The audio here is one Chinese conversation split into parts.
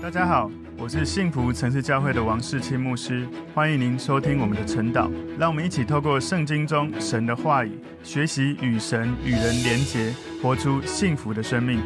大家好，我是幸福城市教会的王世清牧师，欢迎您收听我们的晨祷。让我们一起透过圣经中神的话语，学习与神与人连结，活出幸福的生命。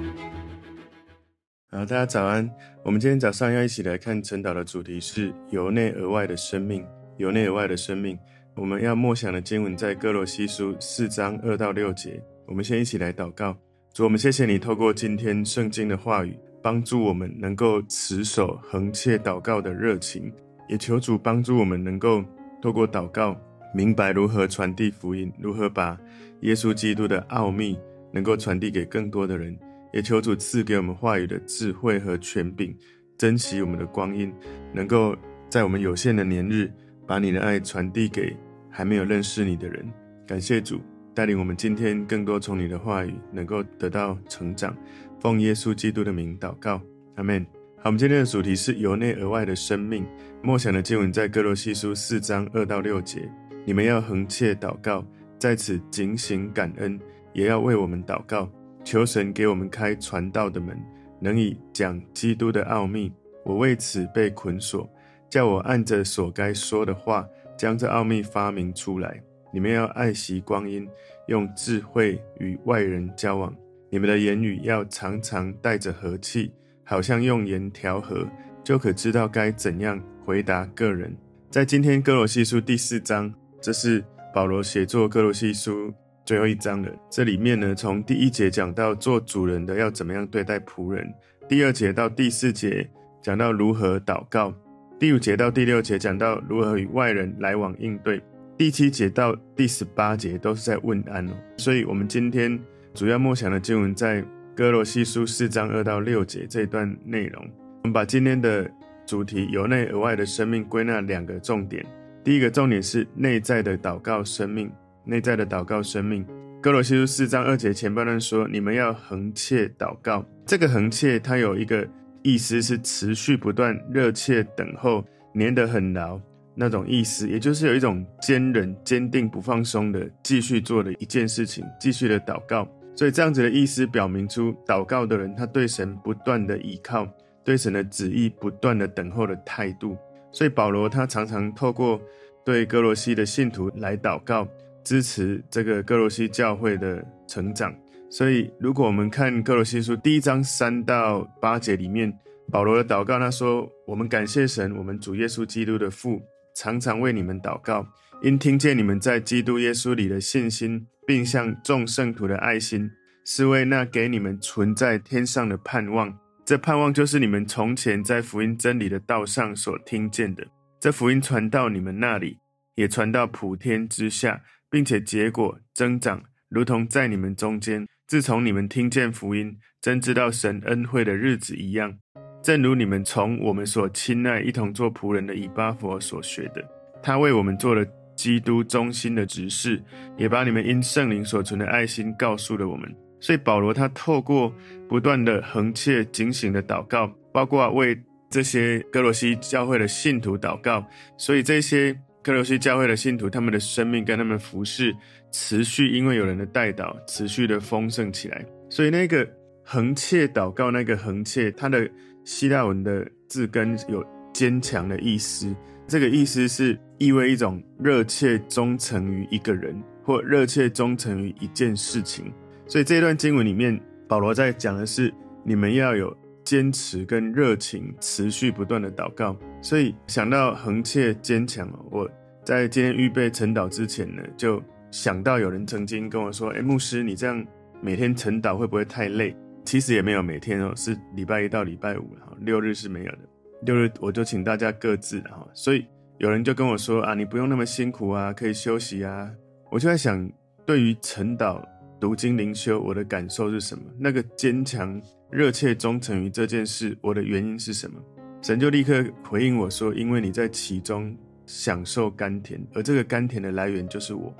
好，大家早安。我们今天早上要一起来看晨祷的主题是由内而外的生命。由内而外的生命，我们要默想的经文在歌罗西书四章二到六节。我们先一起来祷告。主，我们谢谢你透过今天圣经的话语。帮助我们能够持守恒切祷告的热情，也求主帮助我们能够透过祷告，明白如何传递福音，如何把耶稣基督的奥秘能够传递给更多的人。也求主赐给我们话语的智慧和权柄，珍惜我们的光阴，能够在我们有限的年日，把你的爱传递给还没有认识你的人。感谢主带领我们今天更多从你的话语能够得到成长。奉耶稣基督的名祷告，阿门。好，我们今天的主题是由内而外的生命。默想的经文在歌罗西书四章二到六节。你们要恒切祷告，在此警醒感恩，也要为我们祷告，求神给我们开传道的门，能以讲基督的奥秘。我为此被捆锁，叫我按着所该说的话，将这奥秘发明出来。你们要爱惜光阴，用智慧与外人交往。你们的言语要常常带着和气，好像用盐调和，就可知道该怎样回答个人。在今天哥罗西书第四章，这是保罗写作哥罗西书最后一章了。这里面呢，从第一节讲到做主人的要怎么样对待仆人，第二节到第四节讲到如何祷告，第五节到第六节讲到如何与外人来往应对，第七节到第十八节都是在问安。所以，我们今天。主要默想的经文在哥罗西书四章二到六节这段内容。我们把今天的主题由内而外的生命归纳两个重点。第一个重点是内在的祷告生命，内在的祷告生命。哥罗西书四章二节前半段说：“你们要恒切祷告。”这个恒切它有一个意思是持续不断、热切等候、粘得很牢那种意思，也就是有一种坚忍、坚定不放松的继续做的一件事情，继续的祷告。所以这样子的意思表明出，祷告的人他对神不断的倚靠，对神的旨意不断的等候的态度。所以保罗他常常透过对歌罗西的信徒来祷告，支持这个歌罗西教会的成长。所以如果我们看歌罗西书第一章三到八节里面，保罗的祷告他说：“我们感谢神，我们主耶稣基督的父，常常为你们祷告，因听见你们在基督耶稣里的信心。”并向众圣徒的爱心，是为那给你们存在天上的盼望。这盼望就是你们从前在福音真理的道上所听见的。这福音传到你们那里，也传到普天之下，并且结果增长，如同在你们中间，自从你们听见福音，真知道神恩惠的日子一样。正如你们从我们所亲爱一同做仆人的以巴弗所学的，他为我们做了。基督中心的指示，也把你们因圣灵所存的爱心告诉了我们。所以保罗他透过不断的恒切警醒的祷告，包括为这些歌罗西教会的信徒祷告。所以这些歌罗西教会的信徒，他们的生命跟他们服事持续，因为有人的带导，持续的丰盛起来。所以那个恒切祷告，那个恒切，它的希腊文的字根有坚强的意思。这个意思是意味一种热切忠诚于一个人，或热切忠诚于一件事情。所以这一段经文里面，保罗在讲的是你们要有坚持跟热情，持续不断的祷告。所以想到恒切坚强，我在今天预备晨祷之前呢，就想到有人曾经跟我说：“哎，牧师，你这样每天晨祷会不会太累？”其实也没有每天哦，是礼拜一到礼拜五，六日是没有的。六日我就请大家各自哈，所以有人就跟我说啊，你不用那么辛苦啊，可以休息啊。我就在想，对于晨祷、读经、灵修，我的感受是什么？那个坚强、热切、忠诚于这件事，我的原因是什么？神就立刻回应我说，因为你在其中享受甘甜，而这个甘甜的来源就是我。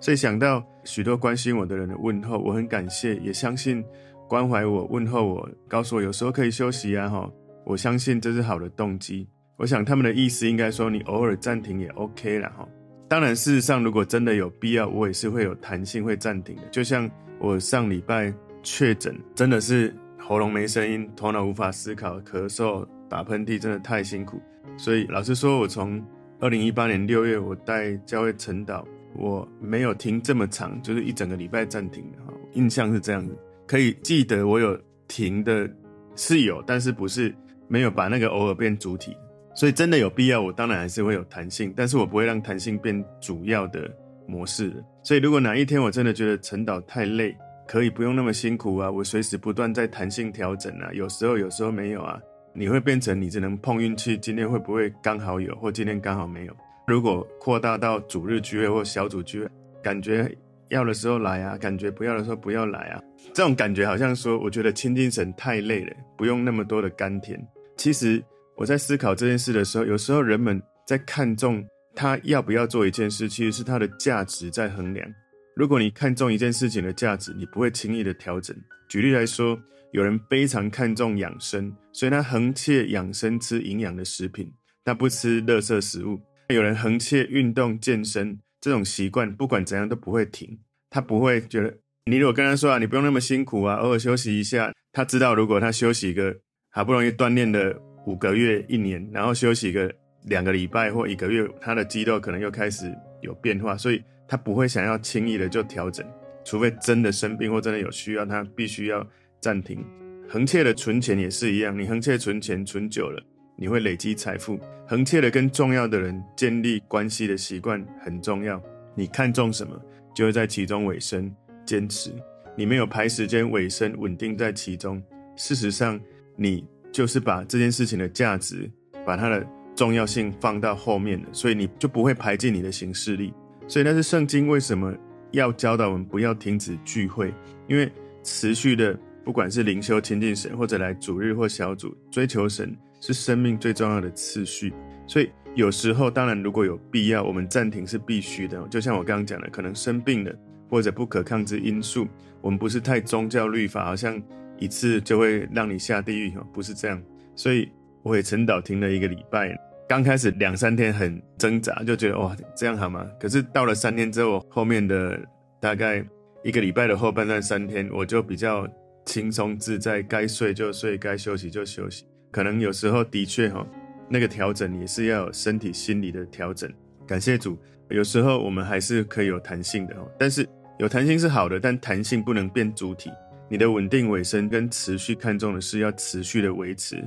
所以想到许多关心我的人的问候，我很感谢，也相信关怀我、问候我，告诉我有时候可以休息啊，哈。我相信这是好的动机。我想他们的意思应该说，你偶尔暂停也 OK 了哈。当然，事实上如果真的有必要，我也是会有弹性会暂停的。就像我上礼拜确诊，真的是喉咙没声音，头脑无法思考，咳嗽、打喷嚏，真的太辛苦。所以老实说，我从二零一八年六月我带教会晨祷，我没有停这么长，就是一整个礼拜暂停的哈。印象是这样子，可以记得我有停的是有，但是不是没有把那个偶尔变主体。所以真的有必要，我当然还是会有弹性，但是我不会让弹性变主要的模式。所以如果哪一天我真的觉得晨祷太累，可以不用那么辛苦啊，我随时不断在弹性调整啊，有时候有时候没有啊，你会变成你只能碰运气，今天会不会刚好有，或今天刚好没有。如果扩大到主日聚会或小组聚会，感觉要的时候来啊，感觉不要的时候不要来啊，这种感觉好像说，我觉得亲近神太累了，不用那么多的甘甜。其实。我在思考这件事的时候，有时候人们在看重他要不要做一件事，其实是他的价值在衡量。如果你看重一件事情的价值，你不会轻易的调整。举例来说，有人非常看重养生，所以他横切养生，吃营养的食品，他不吃垃圾食物。有人横切运动健身，这种习惯不管怎样都不会停。他不会觉得，你如果跟他说啊，你不用那么辛苦啊，偶尔休息一下，他知道如果他休息一个好不容易锻炼了。五个月、一年，然后休息个两个礼拜或一个月，他的肌肉可能又开始有变化，所以他不会想要轻易的就调整，除非真的生病或真的有需要，他必须要暂停。横切的存钱也是一样，你横切存钱存久了，你会累积财富。横切的跟重要的人建立关系的习惯很重要。你看重什么，就会在其中委身坚持。你没有排时间委身稳定在其中，事实上你。就是把这件事情的价值，把它的重要性放到后面了，所以你就不会排进你的行事历。所以那是圣经为什么要教导我们不要停止聚会，因为持续的不管是灵修亲近神，或者来主日或小组追求神，是生命最重要的次序。所以有时候当然如果有必要，我们暂停是必须的。就像我刚刚讲的，可能生病了或者不可抗之因素，我们不是太宗教律法，好像。一次就会让你下地狱，不是这样。所以我也晨祷停了一个礼拜，刚开始两三天很挣扎，就觉得哇，这样好吗？可是到了三天之后，后面的大概一个礼拜的后半段三天，我就比较轻松自在，该睡就睡，该休息就休息。可能有时候的确哈，那个调整也是要有身体心理的调整。感谢主，有时候我们还是可以有弹性的哦，但是有弹性是好的，但弹性不能变主体。你的稳定尾声跟持续看重的是要持续的维持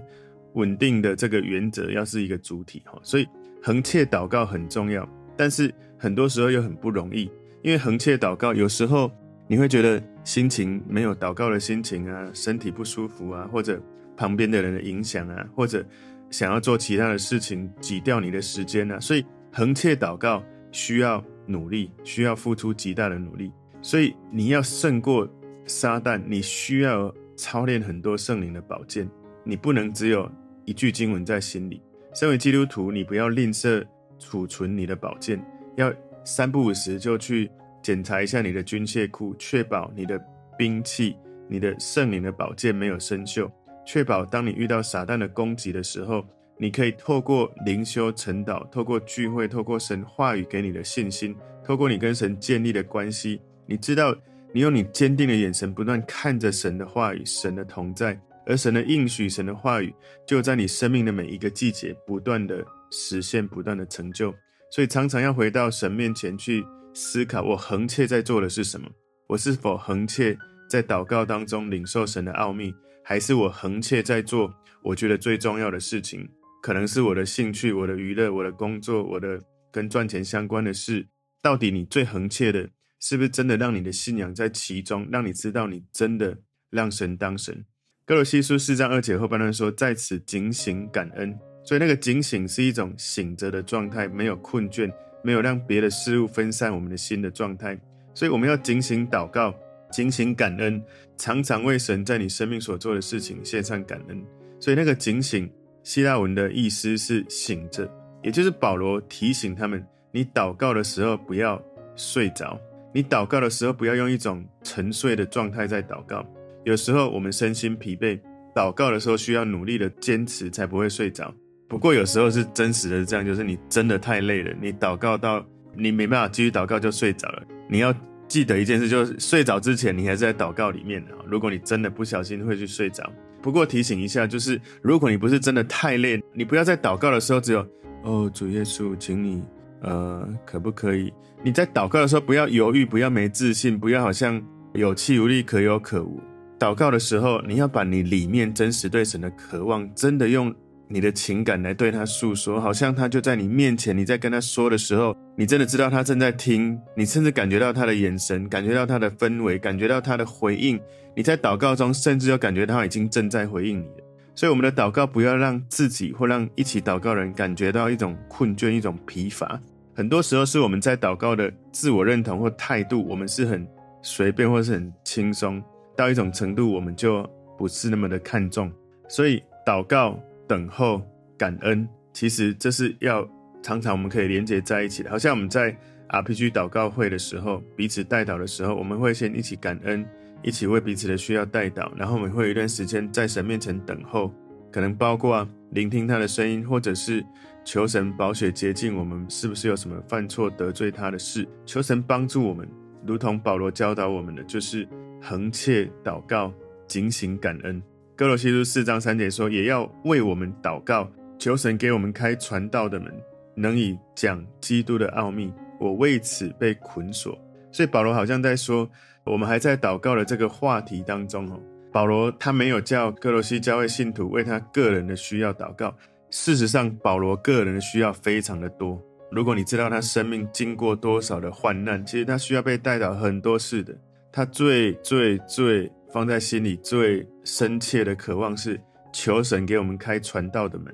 稳定的这个原则，要是一个主体哈，所以横切祷告很重要，但是很多时候又很不容易，因为横切祷告有时候你会觉得心情没有祷告的心情啊，身体不舒服啊，或者旁边的人的影响啊，或者想要做其他的事情挤掉你的时间啊，所以横切祷告需要努力，需要付出极大的努力，所以你要胜过。撒旦，你需要操练很多圣灵的宝剑，你不能只有一句经文在心里。身为基督徒，你不要吝啬储存你的宝剑，要三不五时就去检查一下你的军械库，确保你的兵器、你的圣灵的宝剑没有生锈，确保当你遇到撒旦的攻击的时候，你可以透过灵修、晨祷，透过聚会，透过神话语给你的信心，透过你跟神建立的关系，你知道。你用你坚定的眼神，不断看着神的话语、神的同在，而神的应许、神的话语，就在你生命的每一个季节不断的实现、不断的成就。所以常常要回到神面前去思考：我恒切在做的是什么？我是否恒切在祷告当中领受神的奥秘？还是我恒切在做我觉得最重要的事情？可能是我的兴趣、我的娱乐、我的工作、我的跟赚钱相关的事。到底你最恒切的？是不是真的让你的信仰在其中，让你知道你真的让神当神？哥罗西书四章二节后半段说，在此警醒感恩。所以那个警醒是一种醒着的状态，没有困倦，没有让别的事物分散我们的心的状态。所以我们要警醒祷告，警醒感恩，常常为神在你生命所做的事情献上感恩。所以那个警醒，希腊文的意思是醒着，也就是保罗提醒他们：你祷告的时候不要睡着。你祷告的时候，不要用一种沉睡的状态在祷告。有时候我们身心疲惫，祷告的时候需要努力的坚持，才不会睡着。不过有时候是真实的这样，就是你真的太累了，你祷告到你没办法继续祷告就睡着了。你要记得一件事，就是睡着之前你还是在祷告里面的。如果你真的不小心会去睡着，不过提醒一下，就是如果你不是真的太累，你不要在祷告的时候只有哦，主耶稣，请你呃，可不可以？你在祷告的时候不要犹豫，不要没自信，不要好像有气无力、可有可无。祷告的时候，你要把你里面真实对神的渴望，真的用你的情感来对他诉说，好像他就在你面前，你在跟他说的时候，你真的知道他正在听，你甚至感觉到他的眼神，感觉到他的氛围，感觉到他的回应。你在祷告中，甚至要感觉他已经正在回应你了。所以，我们的祷告不要让自己或让一起祷告人感觉到一种困倦、一种疲乏。很多时候是我们在祷告的自我认同或态度，我们是很随便或是很轻松。到一种程度，我们就不是那么的看重。所以，祷告、等候、感恩，其实这是要常常我们可以连接在一起的。好像我们在 RPG 祷告会的时候，彼此代祷的时候，我们会先一起感恩，一起为彼此的需要代祷，然后我们会有一段时间在神面前等候，可能包括聆听他的声音，或者是求神保血洁净我们是不是有什么犯错得罪他的事，求神帮助我们，如同保罗教导我们的，就是。恒切祷告，警醒感恩。哥罗西书四章三节说，也要为我们祷告，求神给我们开传道的门，能以讲基督的奥秘。我为此被捆锁。所以保罗好像在说，我们还在祷告的这个话题当中哦。保罗他没有叫哥罗西教会信徒为他个人的需要祷告。事实上，保罗个人的需要非常的多。如果你知道他生命经过多少的患难，其实他需要被带到很多事的。他最最最放在心里最深切的渴望是求神给我们开传道的门，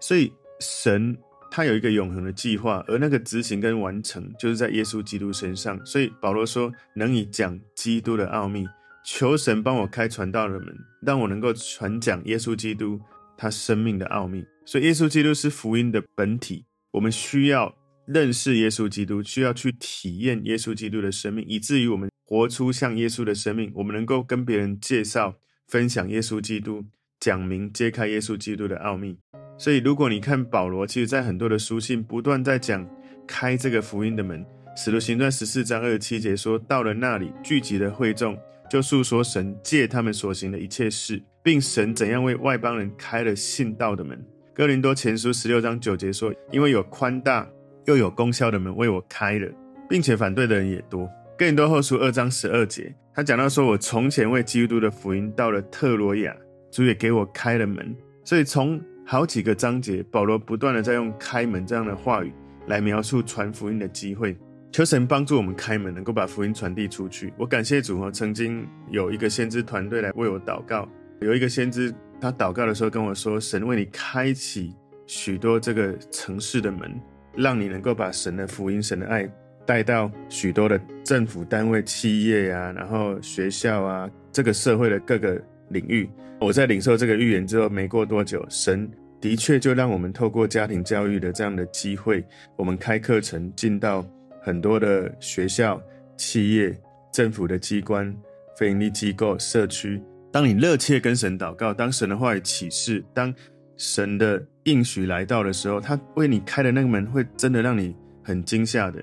所以神他有一个永恒的计划，而那个执行跟完成就是在耶稣基督身上。所以保罗说，能以讲基督的奥秘，求神帮我开传道的门，让我能够传讲耶稣基督他生命的奥秘。所以耶稣基督是福音的本体，我们需要认识耶稣基督，需要去体验耶稣基督的生命，以至于我们。活出像耶稣的生命，我们能够跟别人介绍、分享耶稣基督，讲明、揭开耶稣基督的奥秘。所以，如果你看保罗，其实在很多的书信不断在讲开这个福音的门。使徒行传十四章二十七节说，到了那里，聚集的会众就述说神借他们所行的一切事，并神怎样为外邦人开了信道的门。哥林多前书十六章九节说，因为有宽大又有功效的门为我开了，并且反对的人也多。哥林多后书二章十二节，他讲到说：“我从前为基督的福音到了特罗亚，主也给我开了门。”所以从好几个章节，保罗不断的在用“开门”这样的话语来描述传福音的机会。求神帮助我们开门，能够把福音传递出去。我感谢主哦，曾经有一个先知团队来为我祷告，有一个先知他祷告的时候跟我说：“神为你开启许多这个城市的门，让你能够把神的福音、神的爱。”带到许多的政府单位、企业啊，然后学校啊，这个社会的各个领域。我在领受这个预言之后，没过多久，神的确就让我们透过家庭教育的这样的机会，我们开课程进到很多的学校、企业、政府的机关、非营利机构、社区。当你热切跟神祷告，当神的话语启示，当神的应许来到的时候，他为你开的那个门，会真的让你很惊吓的。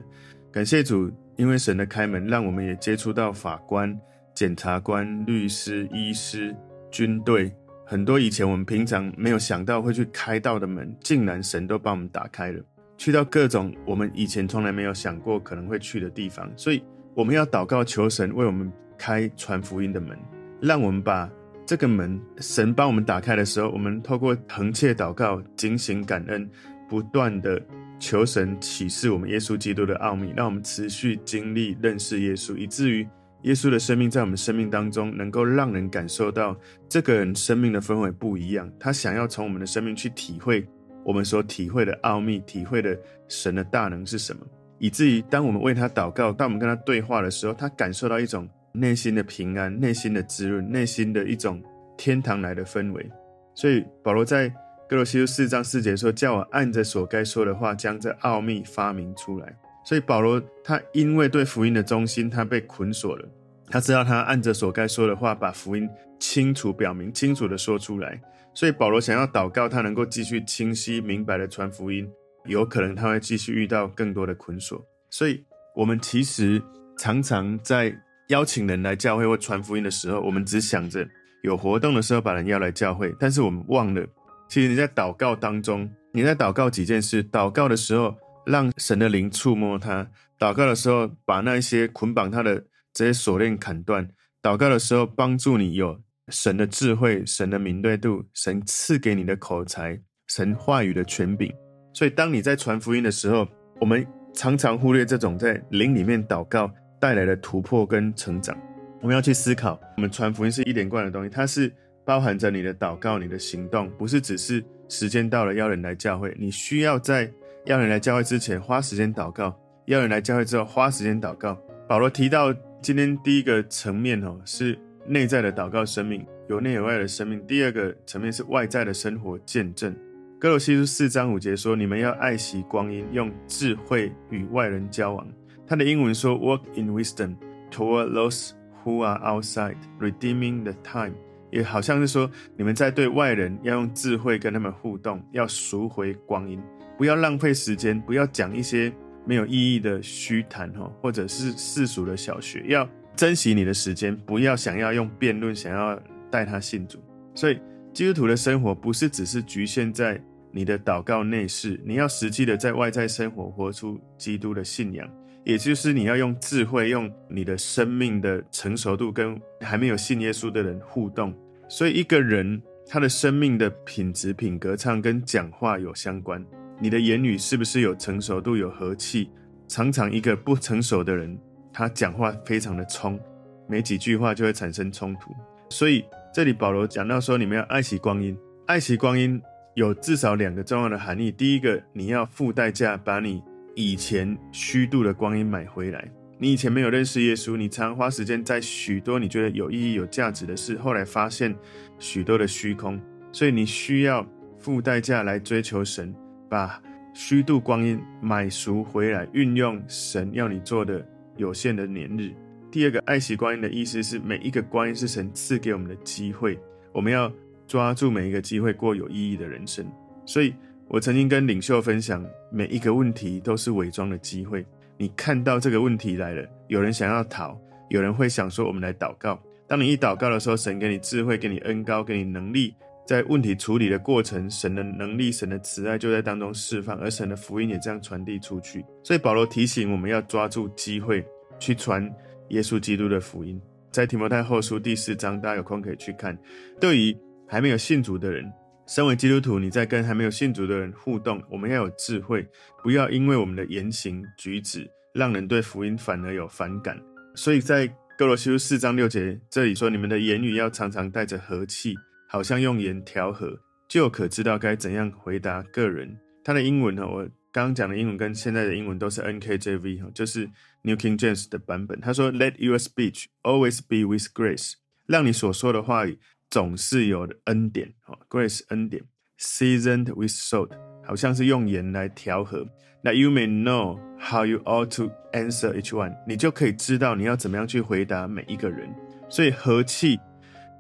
感谢主，因为神的开门，让我们也接触到法官、检察官、律师、医师、军队，很多以前我们平常没有想到会去开到的门，竟然神都帮我们打开了。去到各种我们以前从来没有想过可能会去的地方，所以我们要祷告求神为我们开传福音的门，让我们把这个门神帮我们打开的时候，我们透过恒切祷告、警醒感恩，不断的。求神启示我们耶稣基督的奥秘，让我们持续经历认识耶稣，以至于耶稣的生命在我们生命当中能够让人感受到这个人生命的氛围不一样。他想要从我们的生命去体会我们所体会的奥秘，体会的神的大能是什么，以至于当我们为他祷告，当我们跟他对话的时候，他感受到一种内心的平安、内心的滋润、内心的一种天堂来的氛围。所以保罗在。哥罗西书四章四节说：“叫我按着所该说的话，将这奥秘发明出来。”所以保罗他因为对福音的忠心，他被捆锁了。他知道他按着所该说的话，把福音清楚表明、清楚的说出来。所以保罗想要祷告，他能够继续清晰明白的传福音。有可能他会继续遇到更多的捆锁。所以，我们其实常常在邀请人来教会或传福音的时候，我们只想着有活动的时候把人邀来教会，但是我们忘了，其实你在祷告当中，你在祷告几件事。祷告的时候，让神的灵触摸他；祷告的时候，把那一些捆绑他的这些锁链砍断；祷告的时候，帮助你有神的智慧、神的敏锐度、神赐给你的口才、神话语的权柄。所以，当你在传福音的时候，我们常常忽略这种在灵里面祷告带来的突破跟成长。我们要去思考，我们传福音是一连贯的东西，它是包含着你的祷告、你的行动，不是只是时间到了要人来教会。你需要在要人来教会之前花时间祷告，要人来教会之后花时间祷告。保罗提到今天第一个层面哦，是内在的祷告生命，由内而外的生命；第二个层面是外在的生活见证。哥罗西书四章五节说：“你们要爱惜光阴，用智慧与外人交往。”他的英文说：“Walk in wisdom toward those。” Who are outside redeeming the time？也好像是说，你们在对外人要用智慧跟他们互动，要赎回光阴，不要浪费时间，不要讲一些没有意义的虚谈哈，或者是世俗的小学，要珍惜你的时间，不要想要用辩论想要带他信主。所以，基督徒的生活不是只是局限在你的祷告内室，你要实际的在外在生活活出基督的信仰。也就是你要用智慧，用你的生命的成熟度跟还没有信耶稣的人互动。所以一个人他的生命的品质、品格上跟讲话有相关。你的言语是不是有成熟度、有和气？常常一个不成熟的人，他讲话非常的冲，没几句话就会产生冲突。所以这里保罗讲到说，你们要爱惜光阴，爱惜光阴有至少两个重要的含义。第一个，你要付代价把你。以前虚度的光阴买回来。你以前没有认识耶稣，你常花时间在许多你觉得有意义、有价值的事，后来发现许多的虚空，所以你需要付代价来追求神，把虚度光阴买赎回来，运用神要你做的有限的年日。第二个，爱惜光阴的意思是，每一个光阴是神赐给我们的机会，我们要抓住每一个机会过有意义的人生。所以。我曾经跟领袖分享，每一个问题都是伪装的机会。你看到这个问题来了，有人想要逃，有人会想说：“我们来祷告。”当你一祷告的时候，神给你智慧，给你恩膏，给你能力，在问题处理的过程，神的能力、神的慈爱就在当中释放，而神的福音也这样传递出去。所以保罗提醒我们要抓住机会去传耶稣基督的福音。在提摩太后书第四章，大家有空可以去看。对于还没有信主的人，身为基督徒，你在跟还没有信主的人互动，我们要有智慧，不要因为我们的言行举止让人对福音反而有反感。所以在哥罗西书四章六节这里说，你们的言语要常常带着和气，好像用盐调和，就可知道该怎样回答个人。他的英文呢，我刚刚讲的英文跟现在的英文都是 NKJV 就是 New King James 的版本。他说：“Let your speech always be with grace，让你所说的话语。”总是有恩典哦，grace 恩典，seasoned with salt，好像是用盐来调和。那 you may know how you ought to answer each one，你就可以知道你要怎么样去回答每一个人。所以和气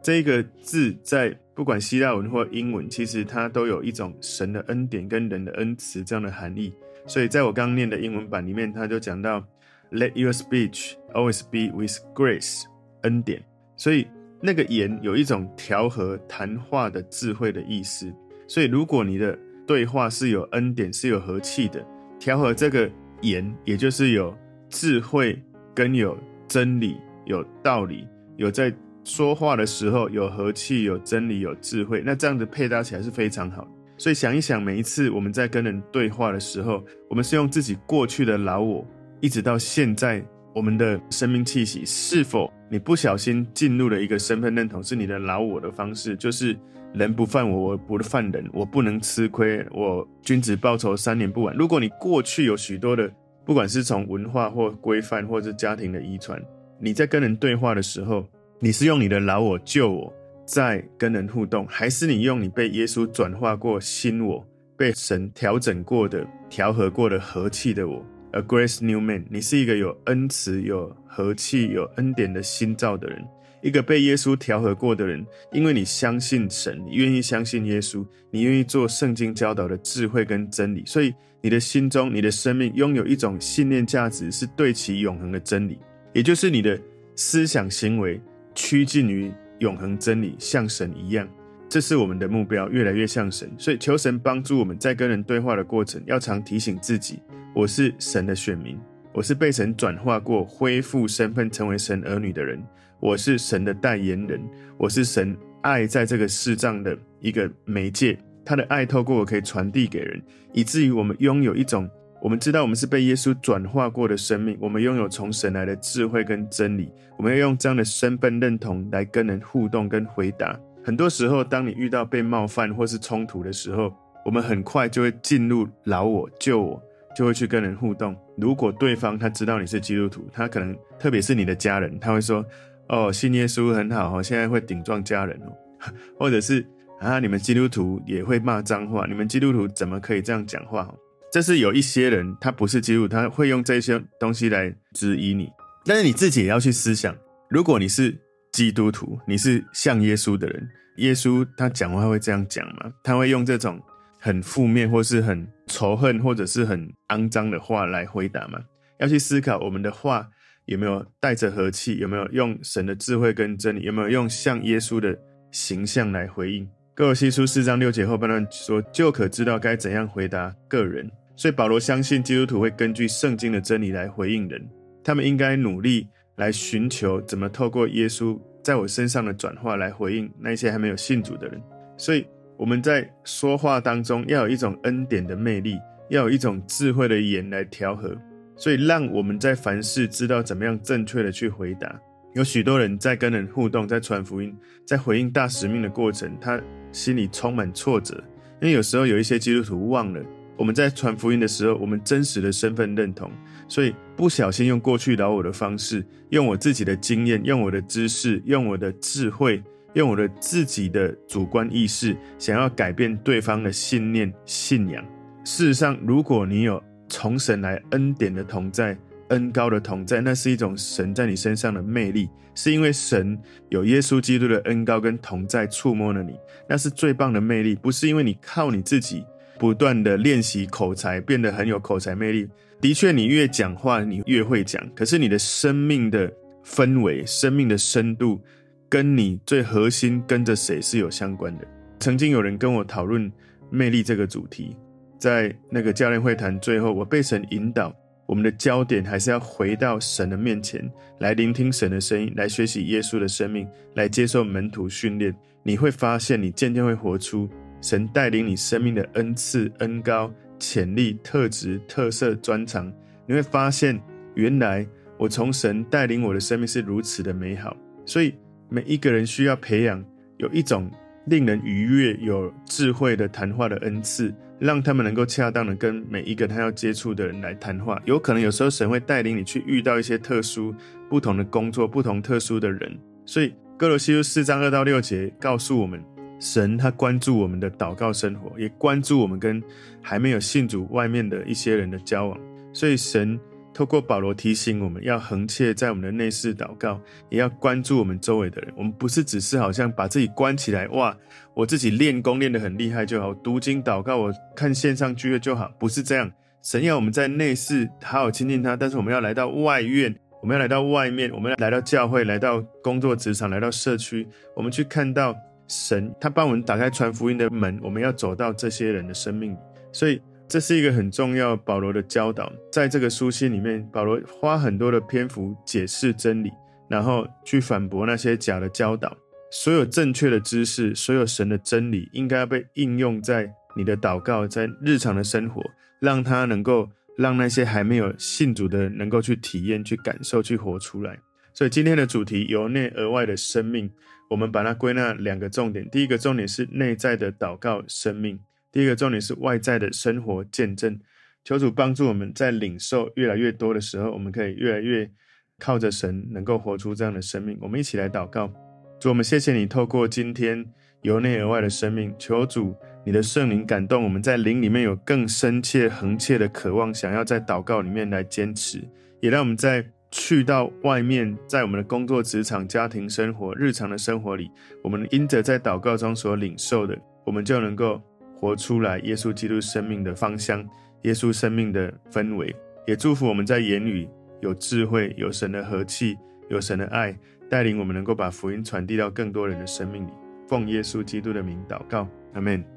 这个字在不管希腊文或英文，其实它都有一种神的恩典跟人的恩慈这样的含义。所以在我刚刚念的英文版里面，它就讲到 Let your speech always be with grace，恩典。所以。那个盐有一种调和谈话的智慧的意思，所以如果你的对话是有恩典、是有和气的，调和这个盐，也就是有智慧跟有真理、有道理，有在说话的时候有和气、有真理、有智慧，那这样子配搭起来是非常好。所以想一想，每一次我们在跟人对话的时候，我们是用自己过去的老我，一直到现在。我们的生命气息是否你不小心进入了一个身份认同是你的老我的方式，就是人不犯我，我不犯人，我不能吃亏，我君子报仇三年不晚。如果你过去有许多的，不管是从文化或规范，或是家庭的遗传，你在跟人对话的时候，你是用你的老我救我，在跟人互动，还是你用你被耶稣转化过新我，被神调整过的、调和过的和气的我？A grace new man，你是一个有恩慈、有和气、有恩典的心造的人，一个被耶稣调和过的人。因为你相信神，你愿意相信耶稣，你愿意做圣经教导的智慧跟真理，所以你的心中、你的生命拥有一种信念价值，是对其永恒的真理，也就是你的思想行为趋近于永恒真理，像神一样。这是我们的目标，越来越像神。所以求神帮助我们在跟人对话的过程，要常提醒自己：我是神的选民，我是被神转化过、恢复身份、成为神儿女的人。我是神的代言人，我是神爱在这个世上的一个媒介。他的爱透过我可以传递给人，以至于我们拥有一种，我们知道我们是被耶稣转化过的生命，我们拥有从神来的智慧跟真理，我们要用这样的身份认同来跟人互动跟回答。很多时候，当你遇到被冒犯或是冲突的时候，我们很快就会进入老我、旧我，就会去跟人互动。如果对方他知道你是基督徒，他可能特别是你的家人，他会说：“哦，信耶稣很好哦，现在会顶撞家人哦。” 或者是。啊！你们基督徒也会骂脏话，你们基督徒怎么可以这样讲话？这是有一些人，他不是基督，他会用这些东西来质疑你。但是你自己也要去思想，如果你是基督徒，你是像耶稣的人，耶稣他讲话会这样讲吗？他会用这种很负面，或是很仇恨，或者是很肮脏的话来回答吗？要去思考我们的话有没有带着和气，有没有用神的智慧跟真理，有没有用像耶稣的形象来回应。歌罗西书四章六节后半段说：“就可知道该怎样回答个人。”所以保罗相信基督徒会根据圣经的真理来回应人。他们应该努力来寻求怎么透过耶稣在我身上的转化来回应那些还没有信主的人。所以我们在说话当中要有一种恩典的魅力，要有一种智慧的言来调和，所以让我们在凡事知道怎么样正确的去回答。有许多人在跟人互动，在传福音，在回应大使命的过程，他。心里充满挫折，因为有时候有一些基督徒忘了我们在传福音的时候，我们真实的身份认同，所以不小心用过去老我的方式，用我自己的经验，用我的知识，用我的智慧，用我的自己的主观意识，想要改变对方的信念、信仰。事实上，如果你有从神来恩典的同在。恩高的同在，那是一种神在你身上的魅力，是因为神有耶稣基督的恩高跟同在触摸了你，那是最棒的魅力。不是因为你靠你自己不断的练习口才，变得很有口才魅力。的确，你越讲话，你越会讲。可是你的生命的氛围、生命的深度，跟你最核心跟着谁是有相关的。曾经有人跟我讨论魅力这个主题，在那个教练会谈最后，我被神引导。我们的焦点还是要回到神的面前，来聆听神的声音，来学习耶稣的生命，来接受门徒训练。你会发现，你渐渐会活出神带领你生命的恩赐、恩高、潜力、特质、特色、专长。你会发现，原来我从神带领我的生命是如此的美好。所以，每一个人需要培养有一种令人愉悦、有智慧的谈话的恩赐。让他们能够恰当的跟每一个他要接触的人来谈话，有可能有时候神会带领你去遇到一些特殊、不同的工作、不同特殊的人。所以歌罗西书四章二到六节告诉我们，神他关注我们的祷告生活，也关注我们跟还没有信主外面的一些人的交往。所以神。透过保罗提醒我们要恒切在我们的内室祷告，也要关注我们周围的人。我们不是只是好像把自己关起来，哇，我自己练功练得很厉害就好，读经祷告，我看线上聚会就好，不是这样。神要我们在内室好好亲近他，但是我们要来到外院，我们要来到外面，我们来到教会，来到工作职场，来到社区，我们去看到神，他帮我们打开传福音的门，我们要走到这些人的生命里，所以。这是一个很重要保罗的教导，在这个书信里面，保罗花很多的篇幅解释真理，然后去反驳那些假的教导。所有正确的知识，所有神的真理，应该要被应用在你的祷告，在日常的生活，让他能够让那些还没有信主的人能够去体验、去感受、去活出来。所以今天的主题由内而外的生命，我们把它归纳两个重点：第一个重点是内在的祷告生命。第一个重点是外在的生活见证，求主帮助我们在领受越来越多的时候，我们可以越来越靠着神，能够活出这样的生命。我们一起来祷告，主，我们谢谢你透过今天由内而外的生命，求主你的圣灵感动我们在灵里面有更深切恒切的渴望，想要在祷告里面来坚持，也让我们在去到外面，在我们的工作职场、家庭生活、日常的生活里，我们因着在祷告中所领受的，我们就能够。活出来耶稣基督生命的芳香，耶稣生命的氛围，也祝福我们在言语有智慧，有神的和气，有神的爱，带领我们能够把福音传递到更多人的生命里。奉耶稣基督的名祷告，阿门。